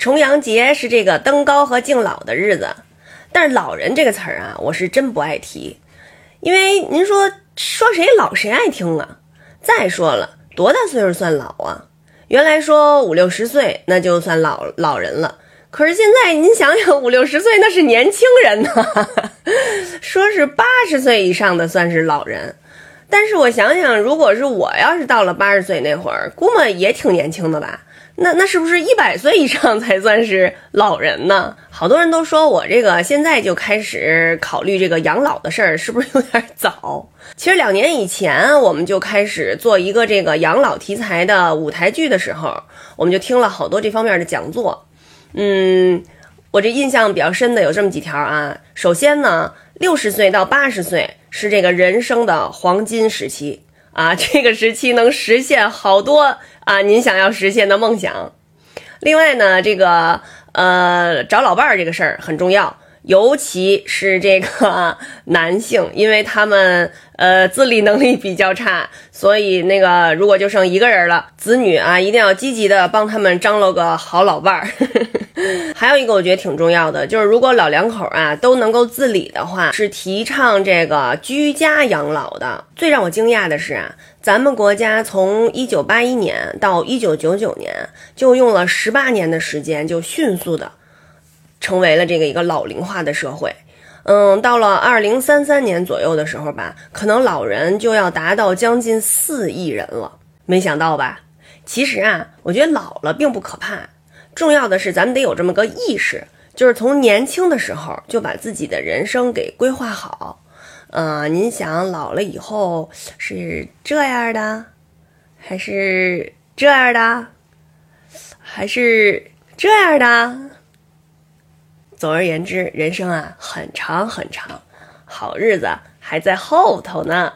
重阳节是这个登高和敬老的日子，但是“老人”这个词儿啊，我是真不爱提，因为您说说谁老谁爱听啊？再说了，多大岁数算老啊？原来说五六十岁那就算老老人了，可是现在您想想，五六十岁那是年轻人呢，说是八十岁以上的算是老人。但是我想想，如果是我要是到了八十岁那会儿，估摸也挺年轻的吧？那那是不是一百岁以上才算是老人呢？好多人都说我这个现在就开始考虑这个养老的事儿，是不是有点早？其实两年以前我们就开始做一个这个养老题材的舞台剧的时候，我们就听了好多这方面的讲座。嗯，我这印象比较深的有这么几条啊。首先呢，六十岁到八十岁。是这个人生的黄金时期啊，这个时期能实现好多啊您想要实现的梦想。另外呢，这个呃找老伴儿这个事儿很重要，尤其是这个 男性，因为他们呃自理能力比较差，所以那个如果就剩一个人了，子女啊一定要积极的帮他们张罗个好老伴儿。还有一个我觉得挺重要的，就是如果老两口啊都能够自理的话，是提倡这个居家养老的。最让我惊讶的是啊，咱们国家从一九八一年到一九九九年，就用了十八年的时间，就迅速的成为了这个一个老龄化的社会。嗯，到了二零三三年左右的时候吧，可能老人就要达到将近四亿人了。没想到吧？其实啊，我觉得老了并不可怕。重要的是，咱们得有这么个意识，就是从年轻的时候就把自己的人生给规划好。嗯，您想老了以后是这样的，还是这样的，还是这样的？总而言之，人生啊很长很长，好日子还在后头呢。